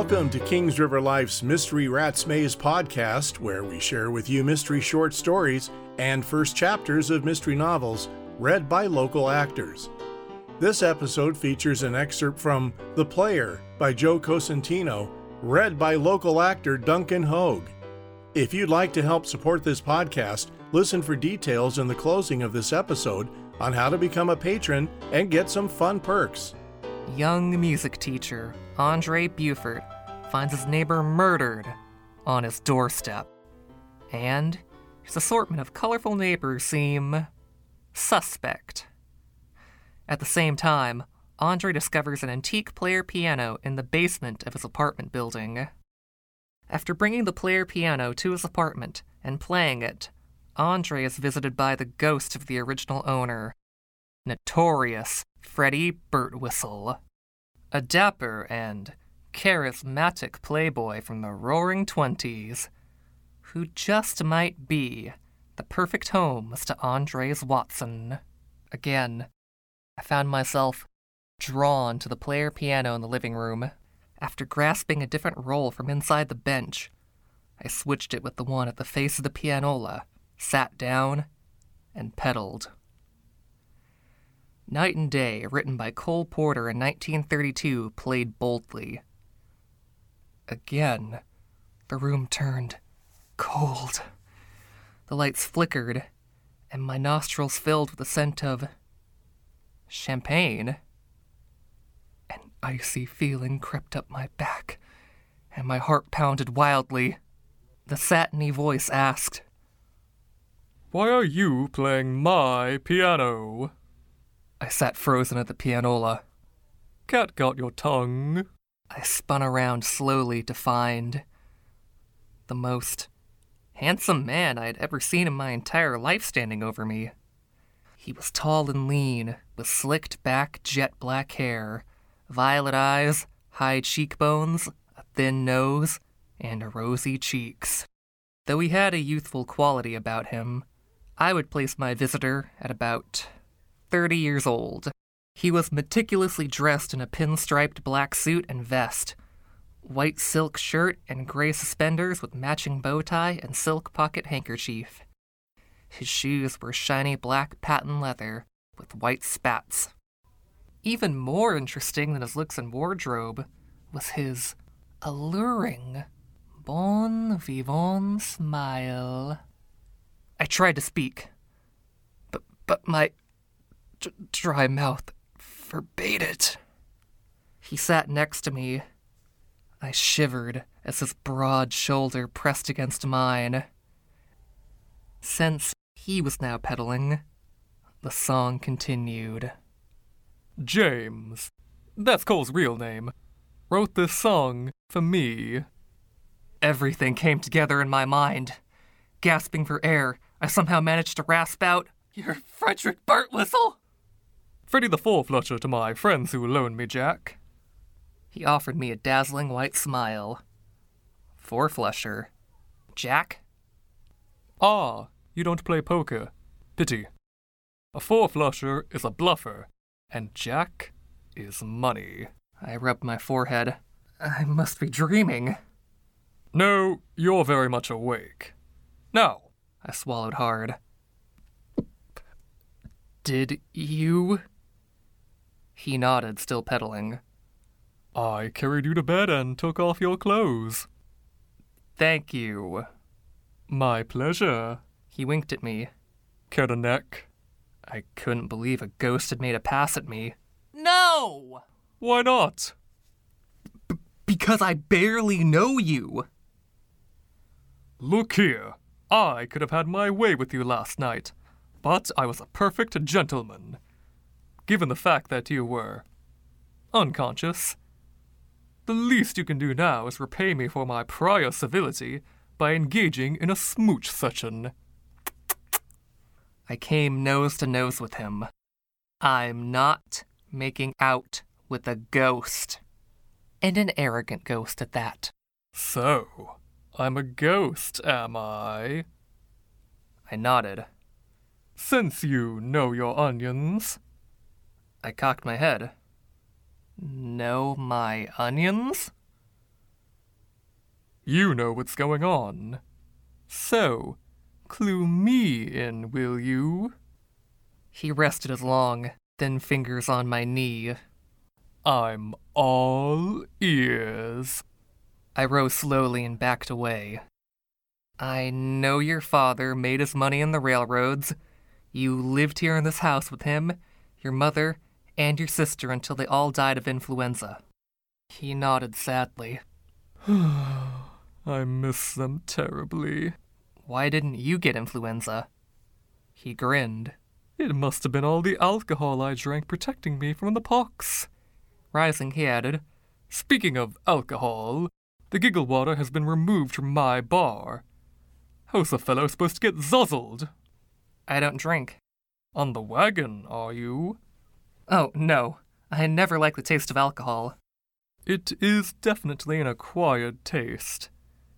Welcome to Kings River Life's Mystery Rats Maze podcast, where we share with you mystery short stories and first chapters of mystery novels read by local actors. This episode features an excerpt from The Player by Joe Cosentino, read by local actor Duncan Hogue. If you'd like to help support this podcast, listen for details in the closing of this episode on how to become a patron and get some fun perks. Young music teacher Andre Buford finds his neighbor murdered on his doorstep. And his assortment of colorful neighbors seem suspect. At the same time, Andre discovers an antique player piano in the basement of his apartment building. After bringing the player piano to his apartment and playing it, Andre is visited by the ghost of the original owner, notorious Freddie Birtwistle, a dapper and charismatic playboy from the roaring twenties, who just might be the perfect Holmes to Andre's Watson. Again, I found myself drawn to the player piano in the living room. After grasping a different roll from inside the bench, I switched it with the one at the face of the pianola, sat down, and pedaled. Night and Day, written by Cole Porter in 1932, played boldly. Again, the room turned cold. The lights flickered, and my nostrils filled with the scent of champagne. An icy feeling crept up my back, and my heart pounded wildly. The satiny voice asked, Why are you playing my piano? I sat frozen at the pianola. Cat got your tongue. I spun around slowly to find the most handsome man I had ever seen in my entire life standing over me. He was tall and lean, with slicked back jet black hair, violet eyes, high cheekbones, a thin nose, and rosy cheeks. Though he had a youthful quality about him, I would place my visitor at about 30 years old. He was meticulously dressed in a pinstriped black suit and vest, white silk shirt and gray suspenders with matching bow tie and silk pocket handkerchief. His shoes were shiny black patent leather with white spats. Even more interesting than his looks and wardrobe was his alluring, bon vivant smile. I tried to speak, but, but my d- dry mouth forbade it. He sat next to me. I shivered as his broad shoulder pressed against mine. Since he was now pedaling, the song continued. James, that's Cole's real name, wrote this song for me. Everything came together in my mind. Gasping for air, I somehow managed to rasp out, You're Frederick Birtwistle! Freddie the Four Flusher to my friends who loaned me Jack. He offered me a dazzling white smile. Four Flusher. Jack? Ah, you don't play poker. Pity. A four flusher is a bluffer, and Jack is money. I rubbed my forehead. I must be dreaming. No, you're very much awake. Now, I swallowed hard. Did you? He nodded, still pedaling. I carried you to bed and took off your clothes. Thank you. My pleasure. He winked at me. Care to neck? I couldn't believe a ghost had made a pass at me. No! Why not? B- because I barely know you. Look here. I could have had my way with you last night, but I was a perfect gentleman. Given the fact that you were unconscious, the least you can do now is repay me for my prior civility by engaging in a smooch session. I came nose to nose with him. I'm not making out with a ghost. And an arrogant ghost at that. So, I'm a ghost, am I? I nodded. Since you know your onions. I cocked my head. Know my onions? You know what's going on. So, clue me in, will you? He rested his long, thin fingers on my knee. I'm all ears. I rose slowly and backed away. I know your father made his money in the railroads. You lived here in this house with him, your mother, and your sister until they all died of influenza. He nodded sadly. I miss them terribly. Why didn't you get influenza? He grinned. It must have been all the alcohol I drank protecting me from the pox. Rising, he added, Speaking of alcohol, the giggle water has been removed from my bar. How's a fellow supposed to get zuzzled? I don't drink. On the wagon, are you? Oh, no. I never like the taste of alcohol. It is definitely an acquired taste,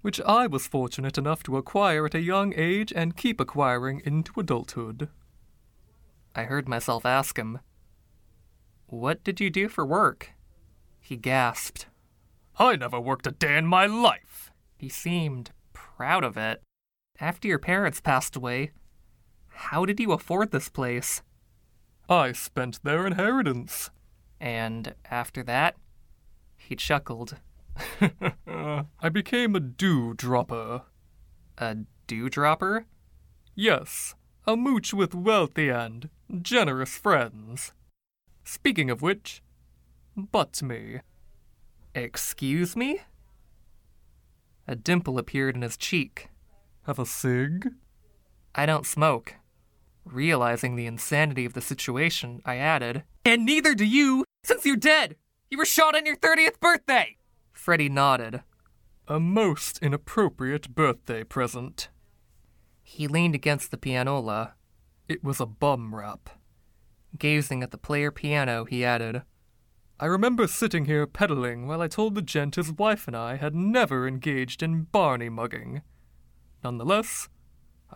which I was fortunate enough to acquire at a young age and keep acquiring into adulthood. I heard myself ask him, What did you do for work? He gasped. I never worked a day in my life. He seemed proud of it. After your parents passed away, how did you afford this place? I spent their inheritance. And after that? He chuckled. I became a dew dropper. A dew dropper? Yes, a mooch with wealthy and generous friends. Speaking of which, butt me. Excuse me? A dimple appeared in his cheek. Have a cig? I don't smoke. Realizing the insanity of the situation, I added, And neither do you, since you're dead! You were shot on your 30th birthday! Freddie nodded. A most inappropriate birthday present. He leaned against the pianola. It was a bum rap. Gazing at the player piano, he added, I remember sitting here peddling while I told the gent his wife and I had never engaged in Barney mugging. Nonetheless,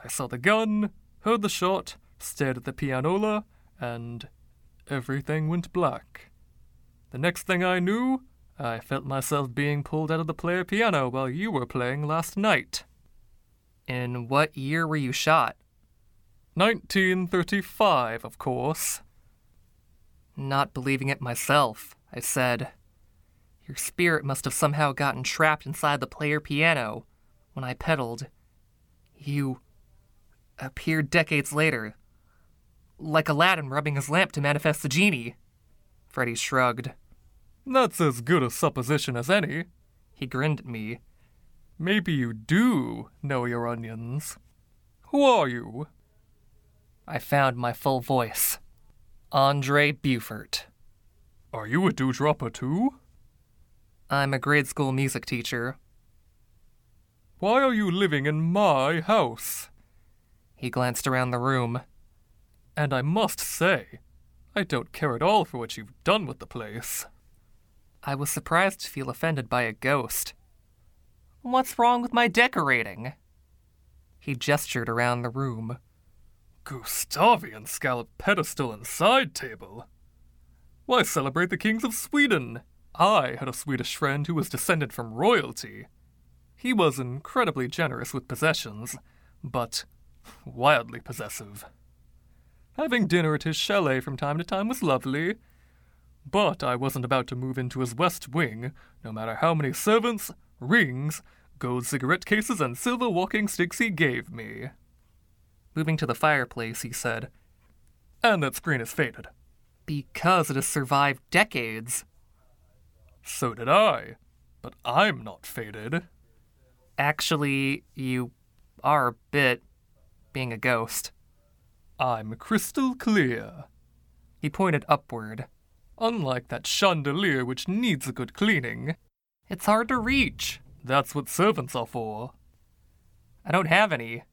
I saw the gun, heard the shot, stared at the pianola, and everything went black. The next thing I knew, I felt myself being pulled out of the player piano while you were playing last night. In what year were you shot? 1935, of course. Not believing it myself, I said. Your spirit must have somehow gotten trapped inside the player piano when I pedaled. You appeared decades later, like Aladdin rubbing his lamp to manifest the genie. Freddie shrugged. That's as good a supposition as any. He grinned at me. Maybe you do know your onions. Who are you? I found my full voice. Andre Buford. Are you a dewdropper too? I'm a grade school music teacher. Why are you living in my house? He glanced around the room. And I must say, I don't care at all for what you've done with the place. I was surprised to feel offended by a ghost. What's wrong with my decorating? He gestured around the room. Gustavian scalloped pedestal and side table. Why celebrate the kings of Sweden? I had a Swedish friend who was descended from royalty. He was incredibly generous with possessions, but wildly possessive. Having dinner at his chalet from time to time was lovely, but I wasn't about to move into his west wing, no matter how many servants, rings, gold cigarette cases, and silver walking sticks he gave me. Moving to the fireplace, he said, And that screen is faded. Because it has survived decades. So did I, but I'm not faded. Actually, you are a bit being a ghost. I'm crystal clear. He pointed upward. Unlike that chandelier which needs a good cleaning. It's hard to reach. That's what servants are for. I don't have any.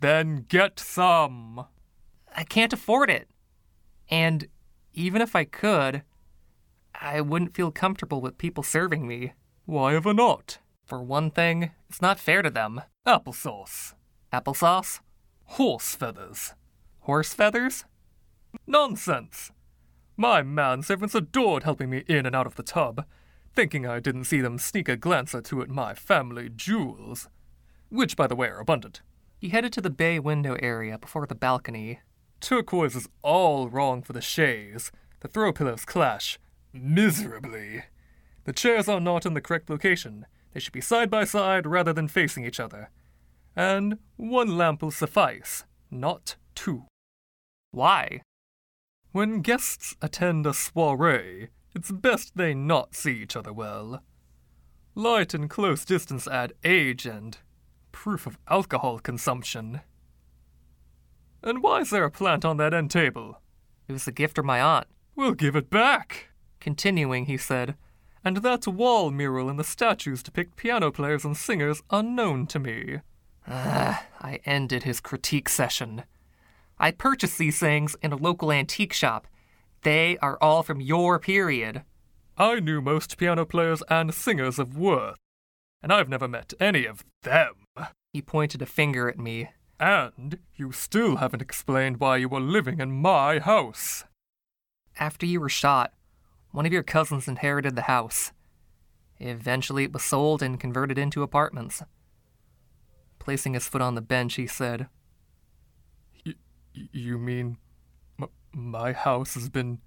Then get some. I can't afford it. And even if I could, I wouldn't feel comfortable with people serving me. Why ever not? For one thing, it's not fair to them. Applesauce. Applesauce? Horse feathers. Horse feathers? Nonsense. My manservants adored helping me in and out of the tub. thinking I didn't see them sneak a glance or two at my family jewels, which, by the way, are abundant. He headed to the bay window area before the balcony. Turquoise is all wrong for the chaise. The throw pillows clash miserably. The chairs are not in the correct location. They should be side by side rather than facing each other. And one lamp will suffice, not two. Why? When guests attend a soiree, it's best they not see each other well. Light and close distance add age and proof of alcohol consumption. And why is there a plant on that end table? It was a gift from my aunt. We'll give it back. Continuing, he said, And that wall mural and the statues depict piano players and singers unknown to me. Ah, I ended his critique session. I purchased these things in a local antique shop. They are all from your period. I knew most piano players and singers of worth, and I've never met any of them. He pointed a finger at me. And you still haven't explained why you were living in my house. After you were shot, one of your cousins inherited the house. Eventually, it was sold and converted into apartments. Placing his foot on the bench, he said, Y- You mean m- my house has been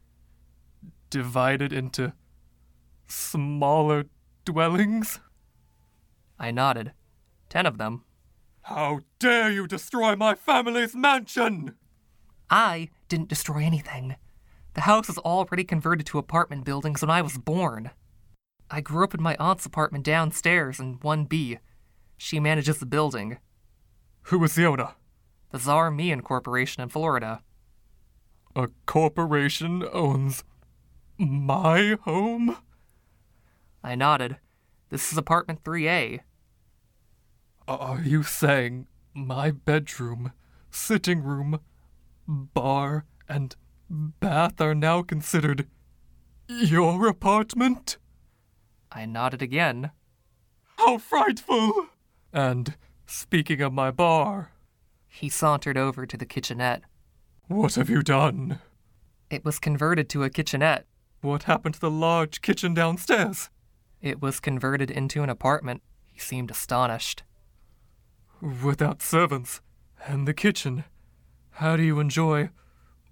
divided into smaller dwellings? I nodded. Ten of them. How dare you destroy my family's mansion! I didn't destroy anything. The house was already converted to apartment buildings when I was born. I grew up in my aunt's apartment downstairs in 1B. She manages the building. Who is the owner? The Czar Mian Corporation in Florida. A corporation owns my home? I nodded. This is apartment 3A. Are you saying my bedroom, sitting room, bar, and bath are now considered your apartment? I nodded again. How frightful! And speaking of my bar, He sauntered over to the kitchenette. what have you done? It was converted to a kitchenette. What happened to the large kitchen downstairs? It was converted into an apartment. He seemed astonished. Without servants and the kitchen, how do you enjoy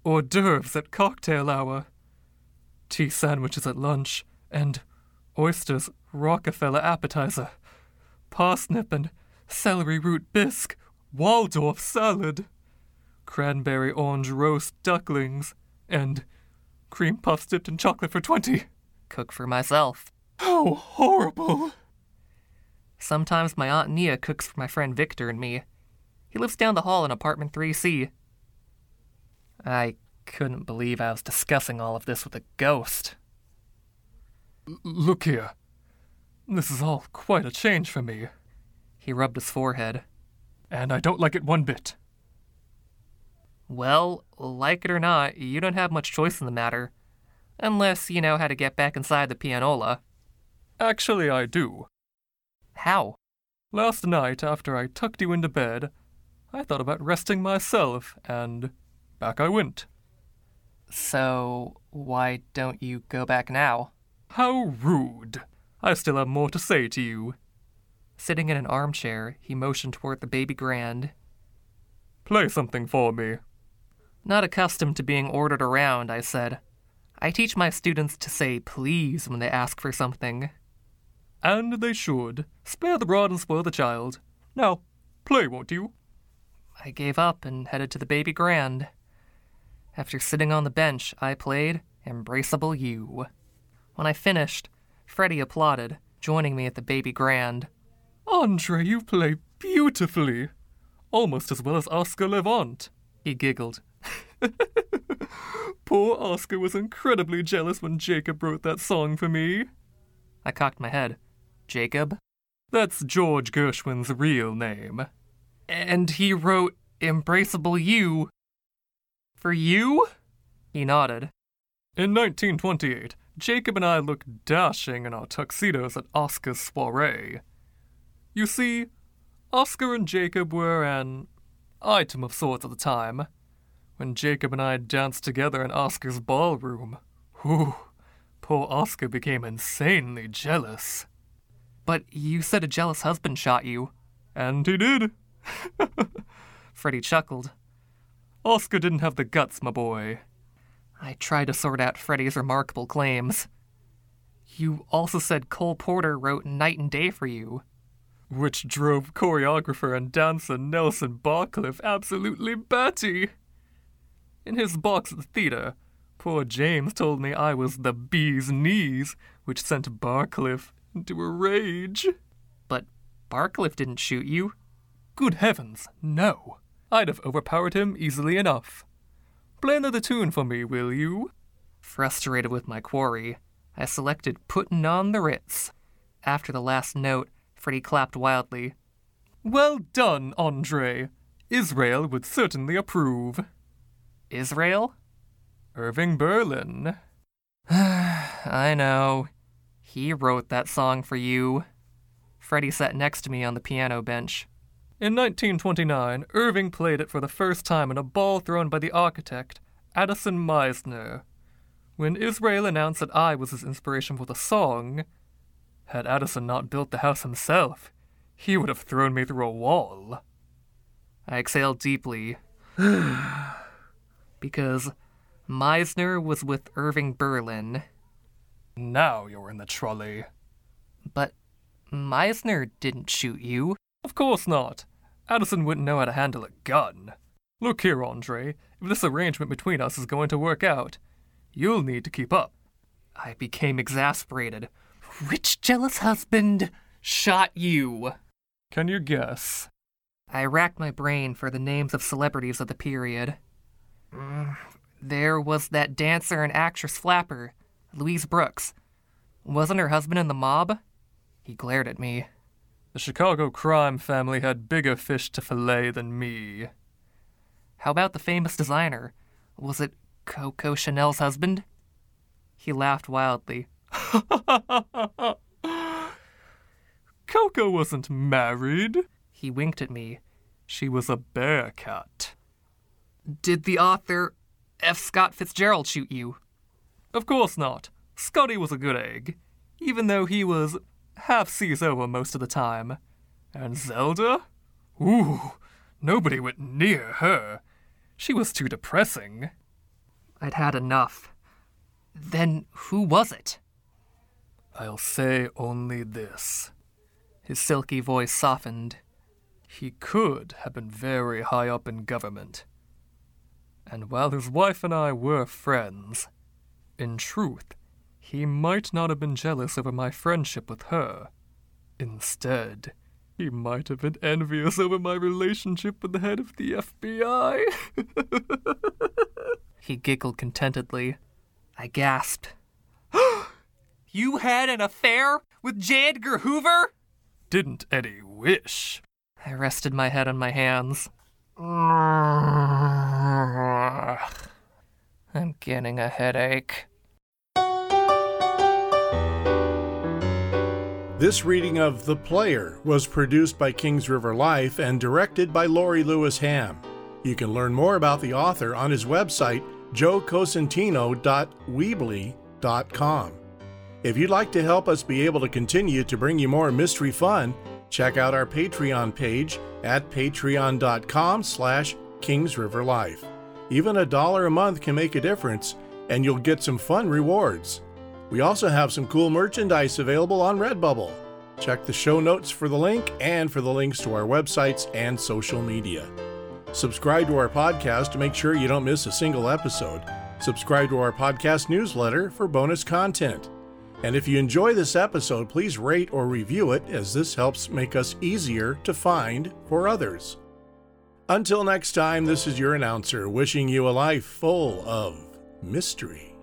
hors d'oeuvres at cocktail hour, tea sandwiches at lunch, and oysters Rockefeller appetizer, parsnip and celery root bisque, Waldorf salad, cranberry orange roast ducklings, and cream puffs dipped in chocolate for twenty? Cook for myself. How horrible! Sometimes my Aunt Nia cooks for my friend Victor and me. He lives down the hall in apartment 3C. I couldn't believe I was discussing all of this with a ghost. L- look here. This is all quite a change for me, He rubbed his forehead. and I don't like it one bit. Well, like it or not, you don't have much choice in the matter. Unless you know how to get back inside the pianola. Actually, I do. How? Last night, after I tucked you into bed, I thought about resting myself, and back I went. So, why don't you go back now? How rude! I still have more to say to you. Sitting in an armchair, he motioned toward the baby grand. Play something for me. Not accustomed to being ordered around, I said. I teach my students to say please when they ask for something. And they should. Spare the rod and spoil the child. Now, play, won't you? I gave up and headed to the baby grand. After sitting on the bench, I played Embraceable You. When I finished, Freddie applauded, joining me at the baby grand. Andre, you play beautifully. Almost as well as Oscar Levant. He giggled. Poor Oscar was incredibly jealous when Jacob wrote that song for me. I cocked my head. Jacob? That's George Gershwin's real name. And he wrote Embraceable You. For you? He nodded. In 1928, Jacob and I looked dashing in our tuxedos at Oscar's soiree. You see, Oscar and Jacob were an item of sorts at the time. When Jacob and I danced together in Oscar's ballroom, whew, poor Oscar became insanely jealous. But you said a jealous husband shot you. And he did. Freddy chuckled. Oscar didn't have the guts, my boy. I tried to sort out Freddy's remarkable claims. You also said Cole Porter wrote Night and Day for you. Which drove choreographer and dancer Nelson Barclift absolutely batty. In his box at the theater, poor James told me I was the bee's knees, which sent Barclift into a rage. But Barclift didn't shoot you. Good heavens, no. I'd have overpowered him easily enough. Play another tune for me, will you? Frustrated with my quarry, I selected Puttin' on the Ritz. After the last note, Freddy clapped wildly. Well done, Andre. Israel would certainly approve. Israel? Irving Berlin. I know. He wrote that song for you. Freddy sat next to me on the piano bench. In 1929, Irving played it for the first time in a ball thrown by the architect, Addison Mizner. When Israel announced that I was his inspiration for the song, had Addison not built the house himself, he would have thrown me through a wall. I exhaled deeply. because Mizner was with Irving Berlin. Now you're in the trolley. But Mizner didn't shoot you. Of course not. Addison wouldn't know how to handle a gun. Look here, Andre. If this arrangement between us is going to work out, you'll need to keep up. I became exasperated. Which jealous husband shot you? Can you guess? I racked my brain for the names of celebrities of the period. Mm, there was that dancer and actress flapper, Louise Brooks. Wasn't her husband in the mob? He glared at me. The Chicago crime family had bigger fish to fillet than me. How about the famous designer? Was it Coco Chanel's husband? He laughed wildly. Coco wasn't married. He winked at me. She was a bear cat. Did the author F. Scott Fitzgerald shoot you? Of course not. Scotty was a good egg, even though he was half seas over most of the time. And Zelda? Ooh, nobody went near her. She was too depressing. I'd had enough. Then who was it? I'll say only this. His silky voice softened. He could have been very high up in government. And while his wife and I were friends, in truth, he might not have been jealous over my friendship with her. Instead, he might have been envious over my relationship with the head of the FBI. he giggled contentedly. I gasped. you had an affair with J. Edgar Hoover? Didn't Eddie wish? I rested my head on my hands. I'm getting a headache. This reading of The Player was produced by Kings River Life and directed by Laurie Lewis Ham. You can learn more about the author on his website, joecosentino.weebly.com. If you'd like to help us be able to continue to bring you more mystery fun, check out our Patreon page at patreon.com slash kingsriverlife. Even a dollar a month can make a difference, and you'll get some fun rewards. We also have some cool merchandise available on Redbubble. Check the show notes for the link and for the links to our websites and social media. Subscribe to our podcast to make sure you don't miss a single episode. Subscribe to our podcast newsletter for bonus content. And if you enjoy this episode, please rate or review it, as this helps make us easier to find for others. Until next time, this is your announcer wishing you a life full of mystery.